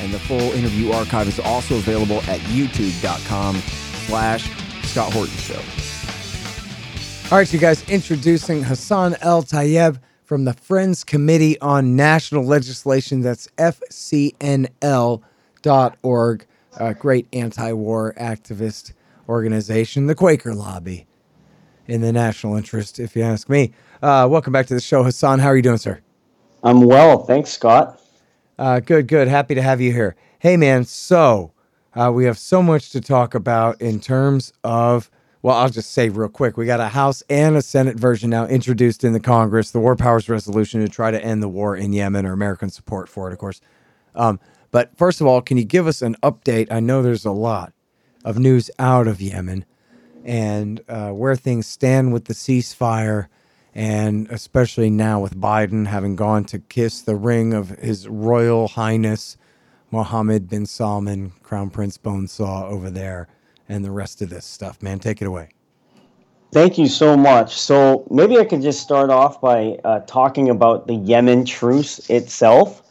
and the full interview archive is also available at youtube.com slash Scott Horton Show. All right, you guys, introducing Hassan El Tayyab from the Friends Committee on National Legislation. That's FCNL.org. A great anti war activist organization, the Quaker Lobby, in the national interest, if you ask me. Uh, welcome back to the show, Hassan. How are you doing, sir? I'm well. Thanks, Scott. Uh, good, good. Happy to have you here. Hey, man. So, uh, we have so much to talk about in terms of, well, I'll just say real quick we got a House and a Senate version now introduced in the Congress, the War Powers Resolution to try to end the war in Yemen or American support for it, of course. Um, but first of all, can you give us an update? I know there's a lot of news out of Yemen and uh, where things stand with the ceasefire, and especially now with Biden having gone to kiss the ring of His Royal Highness Mohammed bin Salman, Crown Prince Bonesaw over there, and the rest of this stuff. Man, take it away. Thank you so much. So maybe I could just start off by uh, talking about the Yemen truce itself,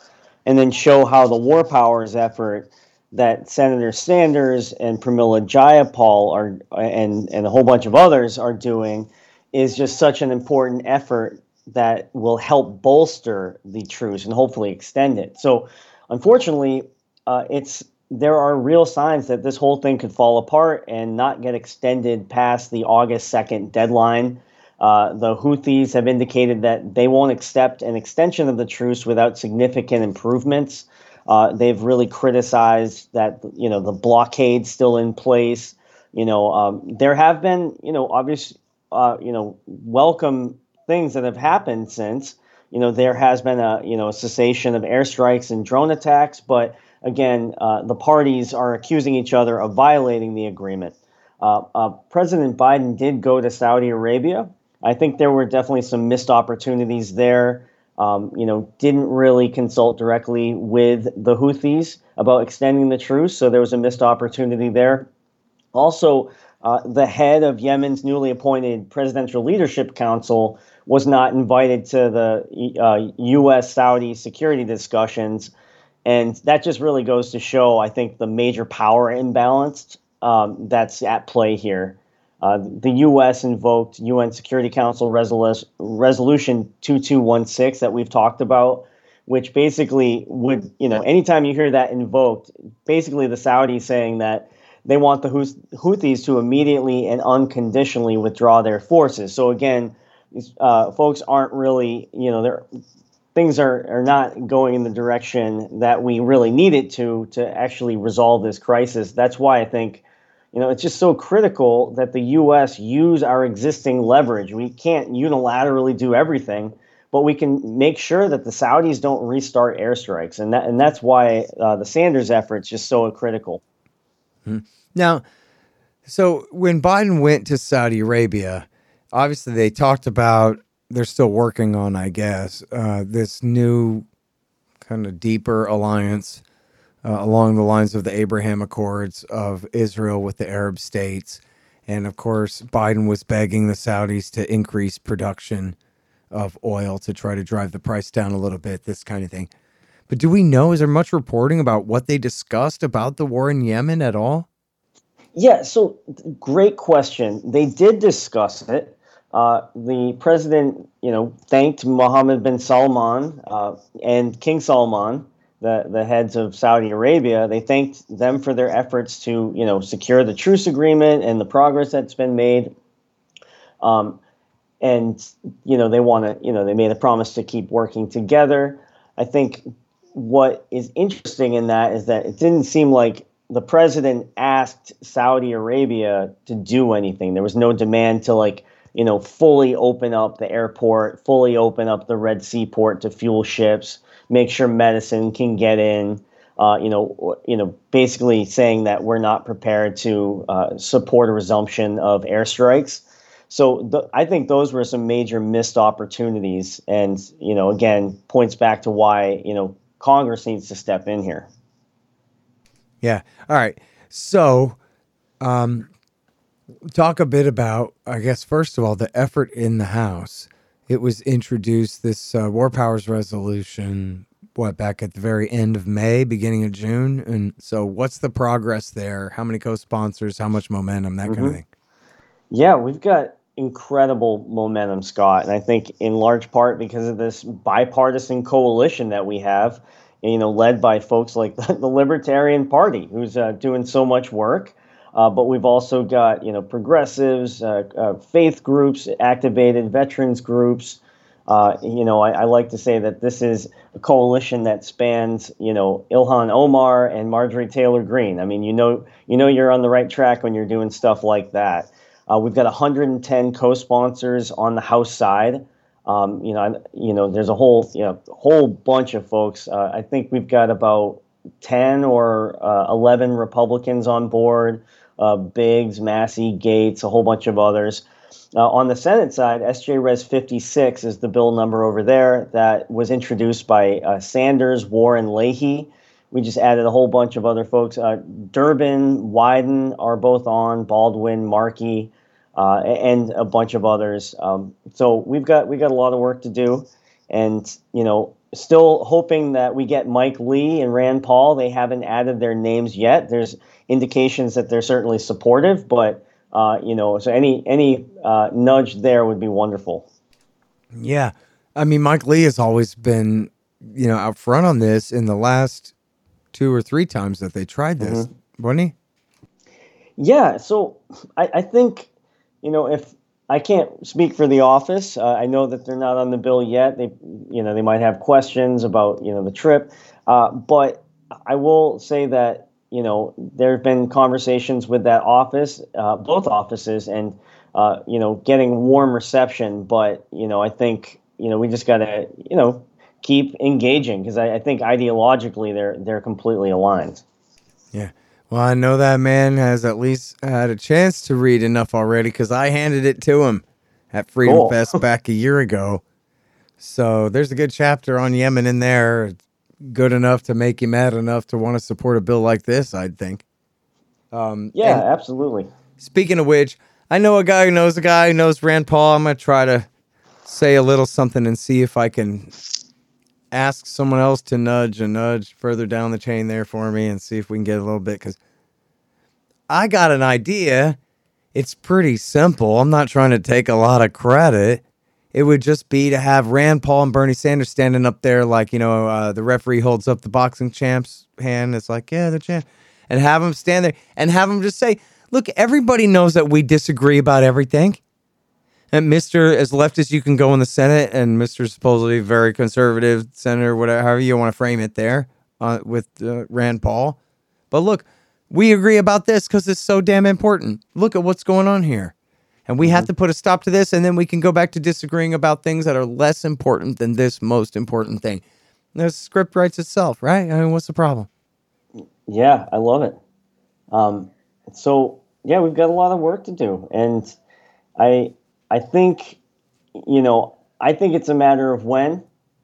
and then show how the war powers effort that Senator Sanders and Pramila Jayapal are and and a whole bunch of others are doing is just such an important effort that will help bolster the truce and hopefully extend it. So, unfortunately, uh, it's there are real signs that this whole thing could fall apart and not get extended past the August 2nd deadline. Uh, the Houthis have indicated that they won't accept an extension of the truce without significant improvements. Uh, they've really criticized that you know the blockade still in place. You know um, there have been you know obvious uh, you know welcome things that have happened since. You know there has been a you know a cessation of airstrikes and drone attacks, but again uh, the parties are accusing each other of violating the agreement. Uh, uh, President Biden did go to Saudi Arabia. I think there were definitely some missed opportunities there um, you know, didn't really consult directly with the Houthis about extending the truce, so there was a missed opportunity there. Also, uh, the head of Yemen's newly appointed Presidential Leadership Council was not invited to the uh, U.S. Saudi security discussions. And that just really goes to show, I think, the major power imbalance um, that's at play here. Uh, the U.S. invoked UN Security Council Resolu- Resolution 2216 that we've talked about, which basically would, you know, anytime you hear that invoked, basically the Saudis saying that they want the Houthis to immediately and unconditionally withdraw their forces. So again, uh, folks aren't really, you know, things are, are not going in the direction that we really needed to to actually resolve this crisis. That's why I think you know, it's just so critical that the U.S. use our existing leverage. We can't unilaterally do everything, but we can make sure that the Saudis don't restart airstrikes, and that and that's why uh, the Sanders effort is just so critical. Mm-hmm. Now, so when Biden went to Saudi Arabia, obviously they talked about they're still working on, I guess, uh, this new kind of deeper alliance uh, along the lines of the Abraham Accords of Israel with the Arab states. And of course, Biden was begging the Saudis to increase production of oil to try to drive the price down a little bit, this kind of thing. But do we know, is there much reporting about what they discussed about the war in Yemen at all? Yeah, so great question. They did discuss it. Uh, the president, you know, thanked Mohammed bin Salman uh, and King Salman the, the heads of Saudi Arabia, they thanked them for their efforts to, you know, secure the truce agreement and the progress that's been made. Um, and you know, they want to, you know, they made a promise to keep working together. I think what is interesting in that is that it didn't seem like the president asked Saudi Arabia to do anything. There was no demand to like, you know, fully open up the airport, fully open up the Red Sea port to fuel ships make sure medicine can get in. uh, you know, you know, basically saying that we're not prepared to uh, support a resumption of airstrikes. So th- I think those were some major missed opportunities, and you know, again, points back to why you know Congress needs to step in here. Yeah. All right. So, um, talk a bit about, I guess, first of all, the effort in the House. It was introduced this uh, War Powers resolution what back at the very end of May, beginning of June, and so what's the progress there? How many co-sponsors? How much momentum? That mm-hmm. kind of thing. Yeah, we've got incredible momentum, Scott, and I think in large part because of this bipartisan coalition that we have, you know, led by folks like the, the Libertarian Party, who's uh, doing so much work. Uh, but we've also got you know progressives, uh, uh faith groups, activated veterans groups, uh, you know, I, I, like to say that this is a coalition that spans, you know, Ilhan Omar and Marjorie Taylor Greene. I mean, you know, you know, you're on the right track when you're doing stuff like that. Uh, we've got 110 co-sponsors on the House side. Um, you know, you know, there's a whole, you know, whole bunch of folks. Uh, I think we've got about 10 or uh, 11 Republicans on board. Uh, Biggs, Massie, Gaetz, a whole bunch of others. Uh, on the Senate side, SJ Res 56 is the bill number over there that was introduced by uh, Sanders, Warren, Leahy. We just added a whole bunch of other folks. Uh, Durbin, Wyden are both on, Baldwin, Markey, uh, and a bunch of others. Um, so we've got we got a lot of work to do, and you know, still hoping that we get Mike Lee and Rand Paul. They haven't added their names yet. There's indications that they're certainly supportive, but uh, you know, so any any uh, nudge there would be wonderful. Yeah, I mean, Mike Lee has always been, you know, out front on this. In the last two or three times that they tried this, mm-hmm. wasn't he? Yeah. So I, I, think, you know, if I can't speak for the office, uh, I know that they're not on the bill yet. They, you know, they might have questions about, you know, the trip, uh, but I will say that you know, there have been conversations with that office, uh, both offices, and uh, you know, getting warm reception. But you know, I think you know we just got to you know keep engaging because I, I, think ideologically they're they're completely aligned. Yeah. Well, I know that man has at least had a chance to read enough already because I handed it to him at Freedom cool. Fest back a year ago. So there's a good chapter on Yemen in there good enough to make you mad enough to want to support a bill like this, I'd think. Um, yeah, absolutely. Speaking of which, I know a guy who knows a guy who knows Rand Paul. I'm going to try to say a little something and see if I can ask someone else to nudge a nudge further down the chain there for me and see if we can get a little bit because I got an idea. It's pretty simple. I'm not trying to take a lot of credit it would just be to have Rand Paul and Bernie Sanders standing up there, like, you know, uh, the referee holds up the boxing champ's hand. It's like, yeah, the champ. And have them stand there and have them just say, look, everybody knows that we disagree about everything. And Mr. as left as you can go in the Senate, and Mr. supposedly very conservative senator, whatever, however you want to frame it there, uh, with uh, Rand Paul. But look, we agree about this because it's so damn important. Look at what's going on here and we mm-hmm. have to put a stop to this and then we can go back to disagreeing about things that are less important than this most important thing the script writes itself right i mean what's the problem yeah i love it um, so yeah we've got a lot of work to do and i i think you know i think it's a matter of when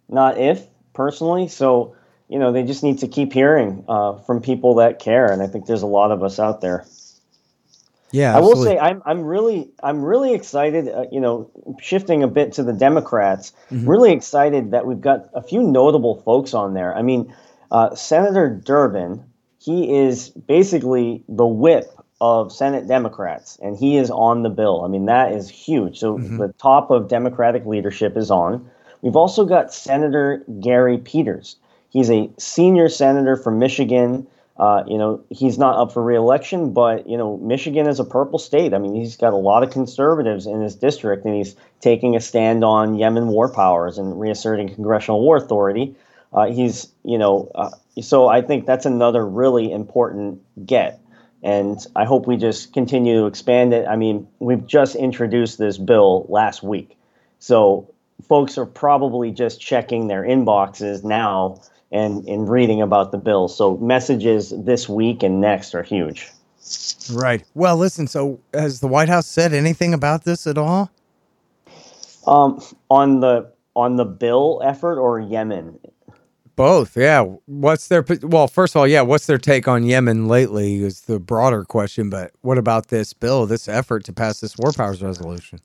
not if personally so you know they just need to keep hearing uh, from people that care and i think there's a lot of us out there yeah, I will say I'm I'm really I'm really excited. Uh, you know, shifting a bit to the Democrats, mm-hmm. really excited that we've got a few notable folks on there. I mean, uh, Senator Durbin, he is basically the whip of Senate Democrats, and he is on the bill. I mean, that is huge. So mm-hmm. the top of Democratic leadership is on. We've also got Senator Gary Peters. He's a senior senator from Michigan. Uh, you know, he's not up for reelection, but you know, Michigan is a purple state. I mean, he's got a lot of conservatives in his district, and he's taking a stand on Yemen war powers and reasserting congressional war authority. Uh, he's, you know, uh, so I think that's another really important get, and I hope we just continue to expand it. I mean, we've just introduced this bill last week, so folks are probably just checking their inboxes now and, and reading about the bill. So messages this week and next are huge. Right. Well, listen. So, has the White House said anything about this at all? Um, on the on the bill effort or Yemen? Both. Yeah. What's their well? First of all, yeah. What's their take on Yemen lately? Is the broader question. But what about this bill? This effort to pass this war powers resolution?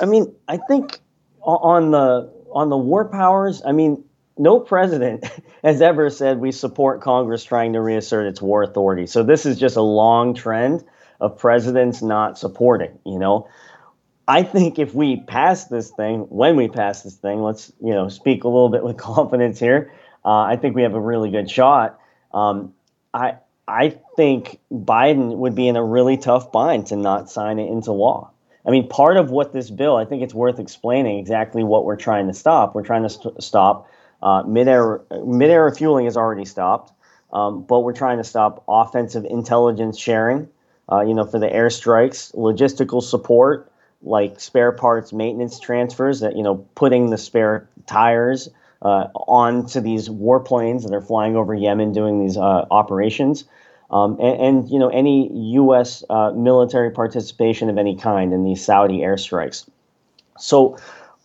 I mean, I think on the on the war powers. I mean, no president has ever said we support Congress trying to reassert its war authority. So this is just a long trend of presidents not supporting, you know. I think if we pass this thing, when we pass this thing, let's, you know, speak a little bit with confidence here. Uh, I think we have a really good shot. Um, I I think Biden would be in a really tough bind to not sign it into law. I mean, part of what this bill, I think it's worth explaining exactly what we're trying to stop. We're trying to st- stop uh, mid-air mid-air is already stopped, um, but we're trying to stop offensive intelligence sharing. Uh, you know, for the airstrikes, logistical support like spare parts maintenance transfers. That you know, putting the spare tires uh, onto these warplanes that are flying over Yemen doing these uh, operations. Um, and, and, you know any U.S. Uh, military participation of any kind in these Saudi airstrikes. So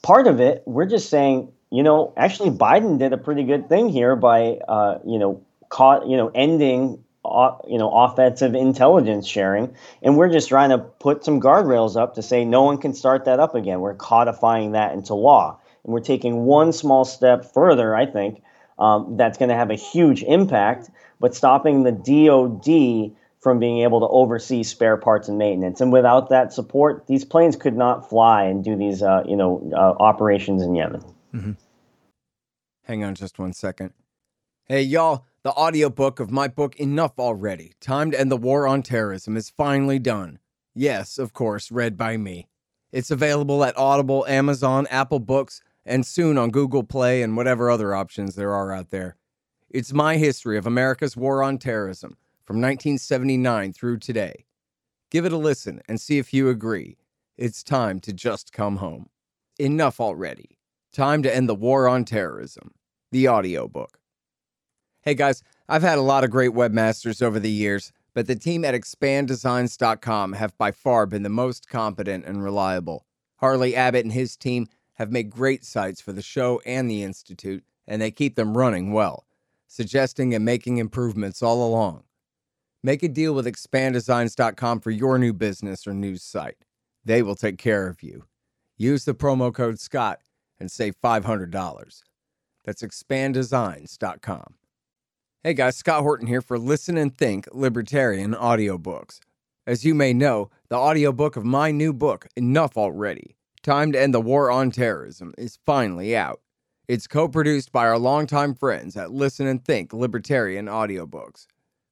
part of it, we're just saying you know, actually Biden did a pretty good thing here by, uh, you know, caught, you know, ending, uh, you know, offensive intelligence sharing, and we're just trying to put some guardrails up to say no one can start that up again. We're codifying that into law, and we're taking one small step further. I think um, that's going to have a huge impact, but stopping the DoD from being able to oversee spare parts and maintenance. And without that support, these planes could not fly and do these, uh, you know, uh, operations in Yemen. Mm-hmm. Hang on just one second. Hey, y'all, the audiobook of my book, Enough Already Time to End the War on Terrorism, is finally done. Yes, of course, read by me. It's available at Audible, Amazon, Apple Books, and soon on Google Play and whatever other options there are out there. It's my history of America's war on terrorism from 1979 through today. Give it a listen and see if you agree. It's time to just come home. Enough already. Time to End the War on Terrorism, the audiobook. Hey guys, I've had a lot of great webmasters over the years, but the team at expanddesigns.com have by far been the most competent and reliable. Harley Abbott and his team have made great sites for the show and the Institute, and they keep them running well, suggesting and making improvements all along. Make a deal with expanddesigns.com for your new business or news site. They will take care of you. Use the promo code SCOTT and save $500. That's expanddesigns.com. Hey guys, Scott Horton here for Listen and Think Libertarian Audiobooks. As you may know, the audiobook of my new book, Enough Already Time to End the War on Terrorism, is finally out. It's co produced by our longtime friends at Listen and Think Libertarian Audiobooks.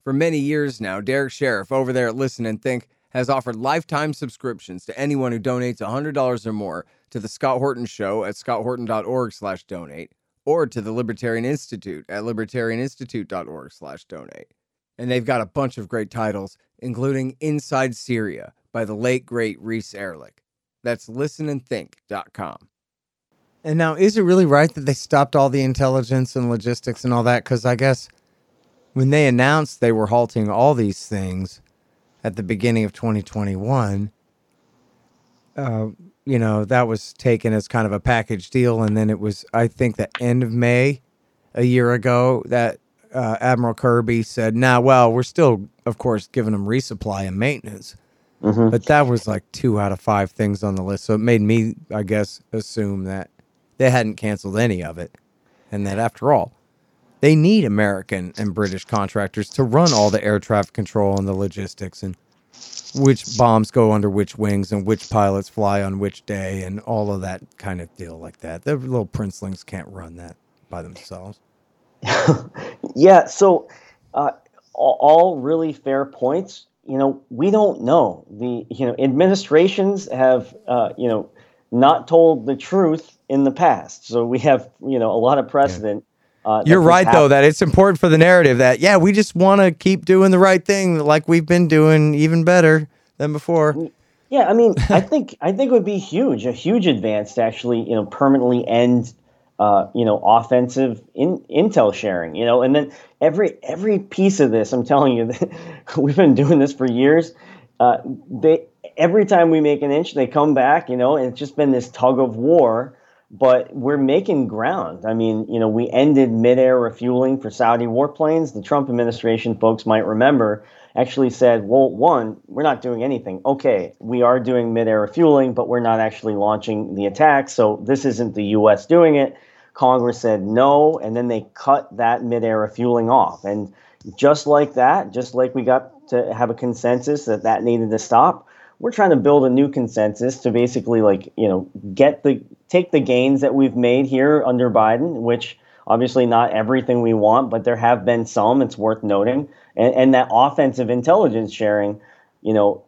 For many years now, Derek Sheriff over there at Listen and Think has offered lifetime subscriptions to anyone who donates $100 or more to the Scott Horton Show at scotthorton.org slash donate or to the Libertarian Institute at libertarianinstitute.org slash donate. And they've got a bunch of great titles, including Inside Syria by the late, great Reese Erlich. That's listenandthink.com. And now, is it really right that they stopped all the intelligence and logistics and all that? Because I guess when they announced they were halting all these things at the beginning of 2021, uh, you know, that was taken as kind of a package deal. And then it was, I think, the end of May a year ago that uh, Admiral Kirby said, "Now, nah, well, we're still, of course, giving them resupply and maintenance." Mm-hmm. But that was like two out of five things on the list. So it made me, I guess, assume that they hadn't canceled any of it. And that after all, they need American and British contractors to run all the air traffic control and the logistics and which bombs go under which wings and which pilots fly on which day and all of that kind of deal like that. The little princelings can't run that by themselves. yeah, so uh, all really fair points. You know, we don't know. The you know administrations have uh, you know not told the truth in the past, so we have you know a lot of precedent. Uh, You're right, though, that it's important for the narrative that, yeah, we just want to keep doing the right thing like we've been doing even better than before. Yeah, I mean, I think I think it would be huge, a huge advance to actually, you know, permanently end, uh, you know, offensive in, intel sharing. You know, and then every every piece of this, I'm telling you, we've been doing this for years. Uh, they every time we make an inch, they come back. You know, and it's just been this tug of war. But we're making ground. I mean, you know, we ended mid-air refueling for Saudi warplanes. The Trump administration, folks might remember, actually said, well, one, we're not doing anything. Okay, we are doing mid-air refueling, but we're not actually launching the attacks. So this isn't the U.S. doing it. Congress said no, and then they cut that mid-air refueling off. And just like that, just like we got to have a consensus that that needed to stop, we're trying to build a new consensus to basically like you know get the take the gains that we've made here under Biden, which obviously not everything we want, but there have been some. It's worth noting and, and that offensive intelligence sharing, you know,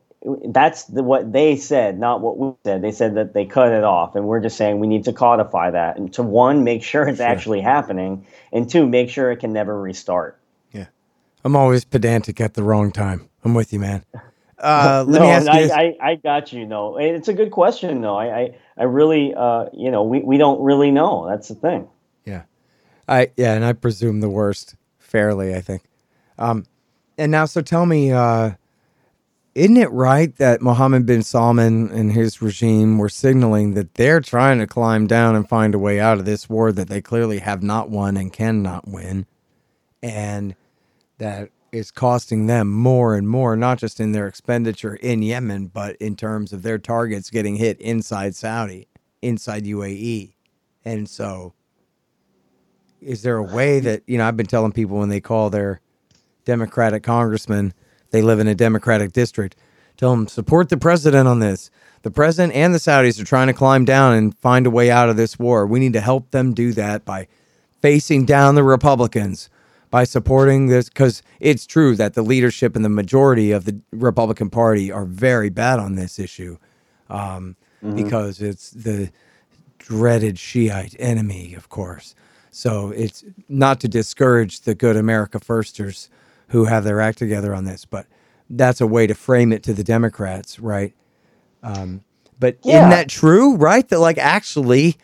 that's the, what they said, not what we said. They said that they cut it off, and we're just saying we need to codify that. And to one, make sure it's sure. actually happening, and two, make sure it can never restart. Yeah, I'm always pedantic at the wrong time. I'm with you, man. Uh, no, I, I, I, got you. No, it's a good question. though. I, I, I really, uh, you know, we, we don't really know. That's the thing. Yeah, I yeah, and I presume the worst fairly. I think. Um, and now, so tell me, uh, isn't it right that Mohammed bin Salman and his regime were signaling that they're trying to climb down and find a way out of this war that they clearly have not won and cannot win, and that is costing them more and more, not just in their expenditure in Yemen, but in terms of their targets getting hit inside Saudi, inside UAE, and so. Is there a way that you know? I've been telling people when they call their Democratic congressman. They live in a Democratic district. Tell them support the president on this. The president and the Saudis are trying to climb down and find a way out of this war. We need to help them do that by facing down the Republicans, by supporting this, because it's true that the leadership and the majority of the Republican Party are very bad on this issue um, mm-hmm. because it's the dreaded Shiite enemy, of course. So it's not to discourage the good America Firsters who have their act together on this, but that's a way to frame it to the Democrats, right? Um, but yeah. isn't that true, right? That like actually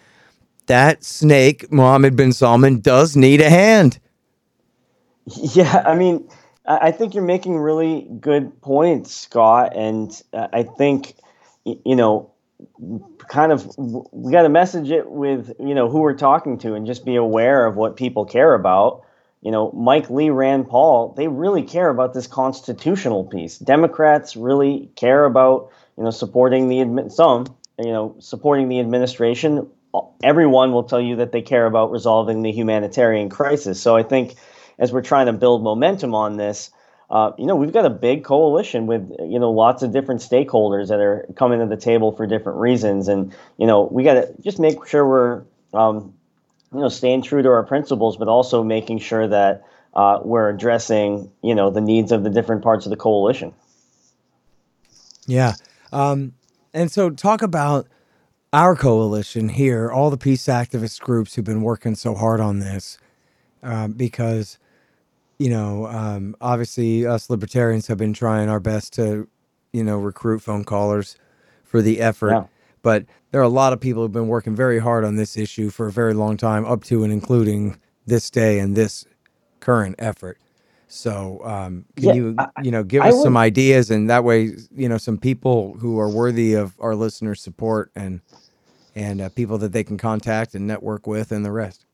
that snake, Mohammed bin Salman, does need a hand. Yeah, I mean, I think you're making really good points, Scott, and uh, I think you know, kind of we got to message it with you know who we're talking to, and just be aware of what people care about you know, Mike Lee, Rand Paul, they really care about this constitutional piece. Democrats really care about, you know, supporting the some, you know, supporting the administration. Everyone will tell you that they care about resolving the humanitarian crisis. So I think as we're trying to build momentum on this, uh, you know, we've got a big coalition with, you know, lots of different stakeholders that are coming to the table for different reasons. And, you know, we got to just make sure we're um, you know staying true to our principles, but also making sure that uh, we're addressing you know the needs of the different parts of the coalition. Yeah, um, and so talk about our coalition here, all the peace activist groups who've been working so hard on this, um, because you know um, obviously us libertarians have been trying our best to you know recruit phone callers for the effort. Yeah. But there are a lot of people who've been working very hard on this issue for a very long time, up to and including this day and this current effort. So, um, can yeah, you, you know, give I, us would, some ideas, and that way, you know, some people who are worthy of our listeners' support and and uh, people that they can contact and network with, and the rest.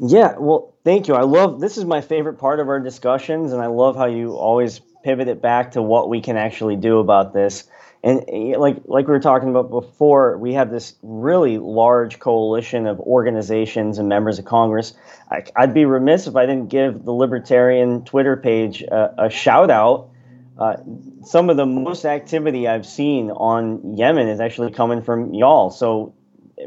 Yeah, well, thank you. I love this is my favorite part of our discussions, and I love how you always pivot it back to what we can actually do about this and eh, like like we were talking about before, we have this really large coalition of organizations and members of Congress. I, would be remiss if I didn't give the Libertarian Twitter page a, a shout out. Uh, some of the most activity I've seen on Yemen is actually coming from y'all. So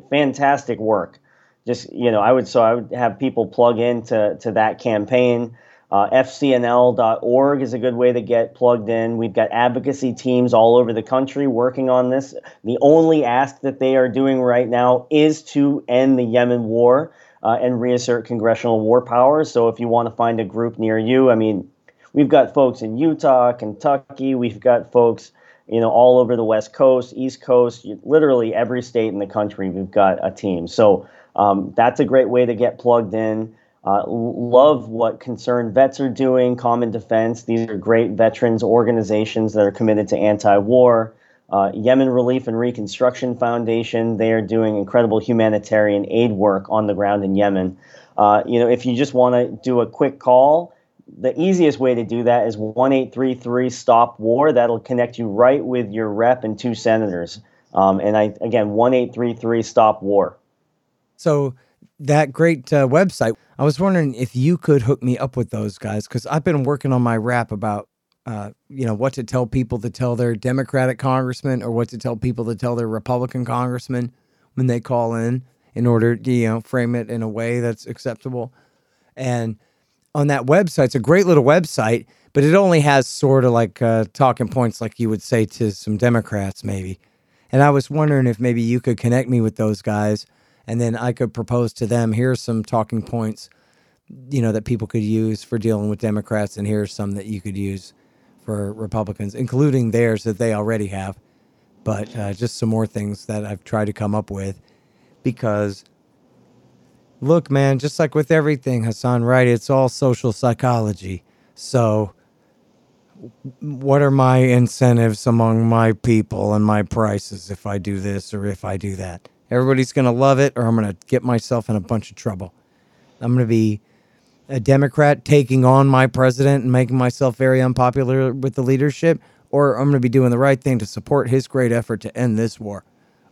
fantastic work. Just you know, I would so I would have people plug into to that campaign. Uh, FCNL.org is a good way to get plugged in. We've got advocacy teams all over the country working on this. The only ask that they are doing right now is to end the Yemen war uh, and reassert congressional war powers. So if you want to find a group near you, I mean, we've got folks in Utah, Kentucky, we've got folks you know, all over the West Coast, East Coast, literally every state in the country, we've got a team. So um, that's a great way to get plugged in. Uh, love what Concerned Vets are doing, Common Defense. These are great veterans organizations that are committed to anti war. Uh, Yemen Relief and Reconstruction Foundation, they are doing incredible humanitarian aid work on the ground in Yemen. Uh, you know, if you just want to do a quick call, the easiest way to do that is 1833 Stop War. That'll connect you right with your rep and two senators. Um, and I again, 1833 Stop War. So that great uh, website. I was wondering if you could hook me up with those guys because I've been working on my rap about, uh, you know, what to tell people to tell their Democratic congressman or what to tell people to tell their Republican congressman when they call in in order to, you know, frame it in a way that's acceptable. And on that website, it's a great little website, but it only has sort of like uh, talking points like you would say to some Democrats, maybe. And I was wondering if maybe you could connect me with those guys and then I could propose to them here's some talking points you know that people could use for dealing with Democrats and here's some that you could use for Republicans including theirs that they already have but uh, just some more things that I've tried to come up with because look man just like with everything Hassan right it's all social psychology. So what are my incentives among my people and my prices if I do this or if I do that Everybody's going to love it, or I'm going to get myself in a bunch of trouble. I'm going to be a Democrat taking on my president and making myself very unpopular with the leadership, or I'm going to be doing the right thing to support his great effort to end this war.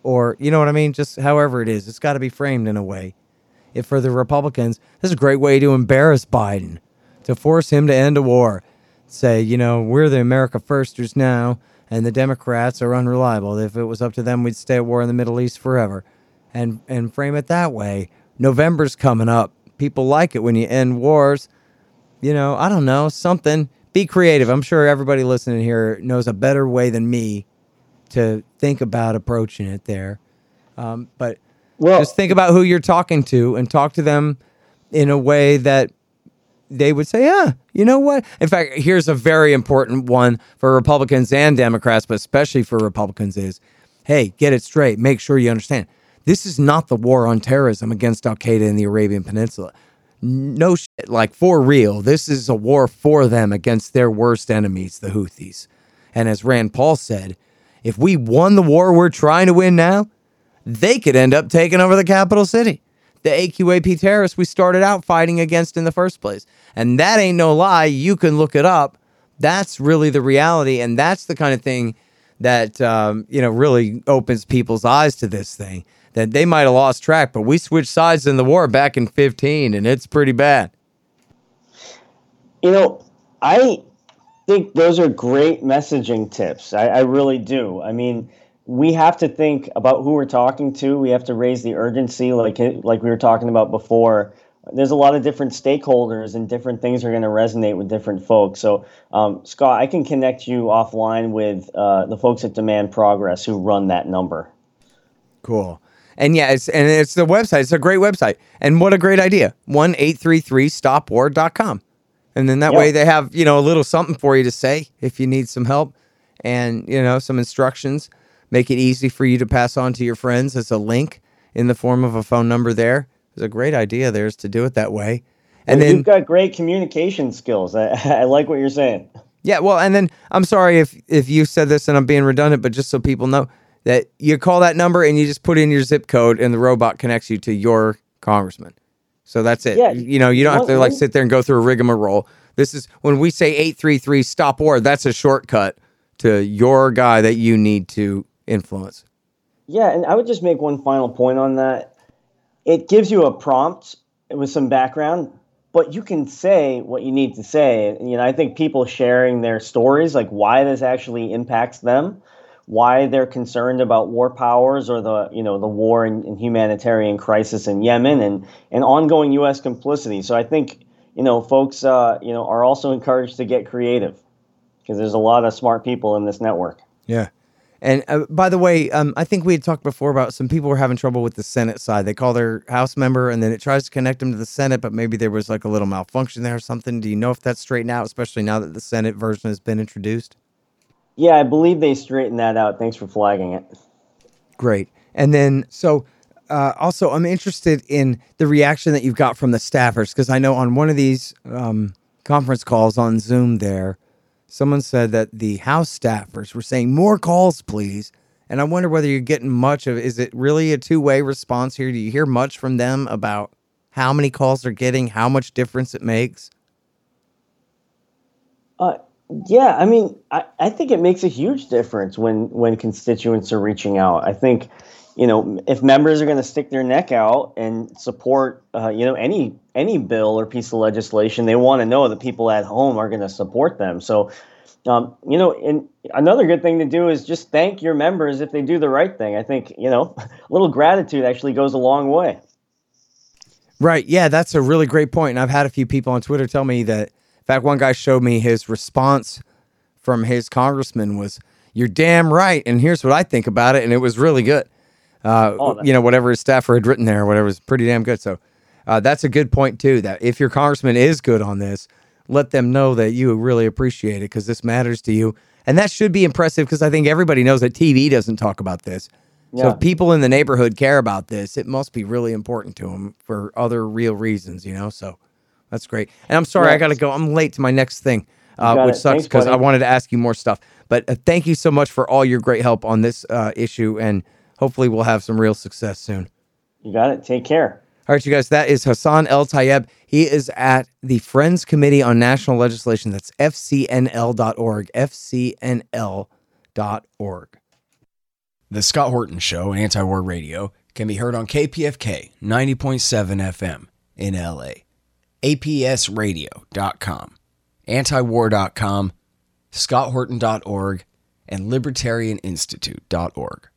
Or, you know what I mean? Just however it is, it's got to be framed in a way. If for the Republicans, this is a great way to embarrass Biden, to force him to end a war. Say, you know, we're the America Firsters now and the Democrats are unreliable. If it was up to them, we'd stay at war in the Middle East forever, and and frame it that way. November's coming up. People like it when you end wars. You know, I don't know something. Be creative. I'm sure everybody listening here knows a better way than me to think about approaching it there. Um, but well, just think about who you're talking to and talk to them in a way that they would say, yeah, you know what? In fact, here's a very important one for Republicans and Democrats, but especially for Republicans is, hey, get it straight. Make sure you understand. This is not the war on terrorism against Al Qaeda in the Arabian Peninsula. No shit, like for real. This is a war for them against their worst enemies, the Houthis. And as Rand Paul said, if we won the war we're trying to win now, they could end up taking over the capital city the AQAP terrorists we started out fighting against in the first place. And that ain't no lie. You can look it up. That's really the reality. And that's the kind of thing that, um, you know, really opens people's eyes to this thing. That they might have lost track, but we switched sides in the war back in 15, and it's pretty bad. You know, I think those are great messaging tips. I, I really do. I mean, we have to think about who we're talking to. We have to raise the urgency, like like we were talking about before. There's a lot of different stakeholders, and different things are going to resonate with different folks. So, um, Scott, I can connect you offline with uh, the folks at Demand Progress who run that number. Cool. And yeah, it's and it's the website. It's a great website. And what a great idea. One eight three three stopwar.com. And then that yep. way they have, you know, a little something for you to say if you need some help and, you know, some instructions make it easy for you to pass on to your friends as a link in the form of a phone number there. It's a great idea there is to do it that way. And well, then you've got great communication skills. I, I like what you're saying. Yeah, well, and then I'm sorry if if you said this and I'm being redundant, but just so people know that you call that number and you just put in your zip code and the robot connects you to your congressman. So that's it. Yeah, you know, you don't have to like sit there and go through a rigmarole. This is when we say 833 stop war, that's a shortcut to your guy that you need to influence. Yeah, and I would just make one final point on that. It gives you a prompt with some background, but you can say what you need to say. You know, I think people sharing their stories, like why this actually impacts them, why they're concerned about war powers or the you know the war and, and humanitarian crisis in Yemen and and ongoing U.S. complicity. So I think you know folks uh, you know are also encouraged to get creative because there's a lot of smart people in this network. Yeah. And uh, by the way, um, I think we had talked before about some people were having trouble with the Senate side. They call their House member and then it tries to connect them to the Senate, but maybe there was like a little malfunction there or something. Do you know if that's straightened out, especially now that the Senate version has been introduced? Yeah, I believe they straightened that out. Thanks for flagging it. Great. And then, so uh, also, I'm interested in the reaction that you've got from the staffers because I know on one of these um, conference calls on Zoom, there, someone said that the House staffers were saying more calls, please. And I wonder whether you're getting much of. Is it really a two way response here? Do you hear much from them about how many calls they're getting, how much difference it makes? Uh, yeah, I mean, I, I think it makes a huge difference when when constituents are reaching out. I think, you know, if members are going to stick their neck out and support, uh, you know, any any bill or piece of legislation, they want to know that people at home are going to support them. So, um, you know, and another good thing to do is just thank your members if they do the right thing. I think, you know, a little gratitude actually goes a long way. Right. Yeah, that's a really great point. And I've had a few people on Twitter tell me that in fact, one guy showed me his response from his congressman was, "You're damn right," and here's what I think about it, and it was really good. Uh, you know, whatever his staffer had written there, whatever was pretty damn good. So uh, that's a good point too. That if your congressman is good on this, let them know that you really appreciate it because this matters to you, and that should be impressive because I think everybody knows that TV doesn't talk about this. Yeah. So if people in the neighborhood care about this, it must be really important to them for other real reasons, you know. So that's great. And I'm sorry, I got to go. I'm late to my next thing, uh, which it. sucks because I wanted to ask you more stuff. But uh, thank you so much for all your great help on this uh, issue, and hopefully we'll have some real success soon. You got it. Take care. All right, you guys. That is Hassan El Tayyab. He is at the Friends Committee on National Legislation. That's fcnl.org. fcnl.org. The Scott Horton Show, Anti War Radio, can be heard on KPFK 90.7 FM in LA apsradio.com, antiwar.com, scotthorton.org, and libertarianinstitute.org.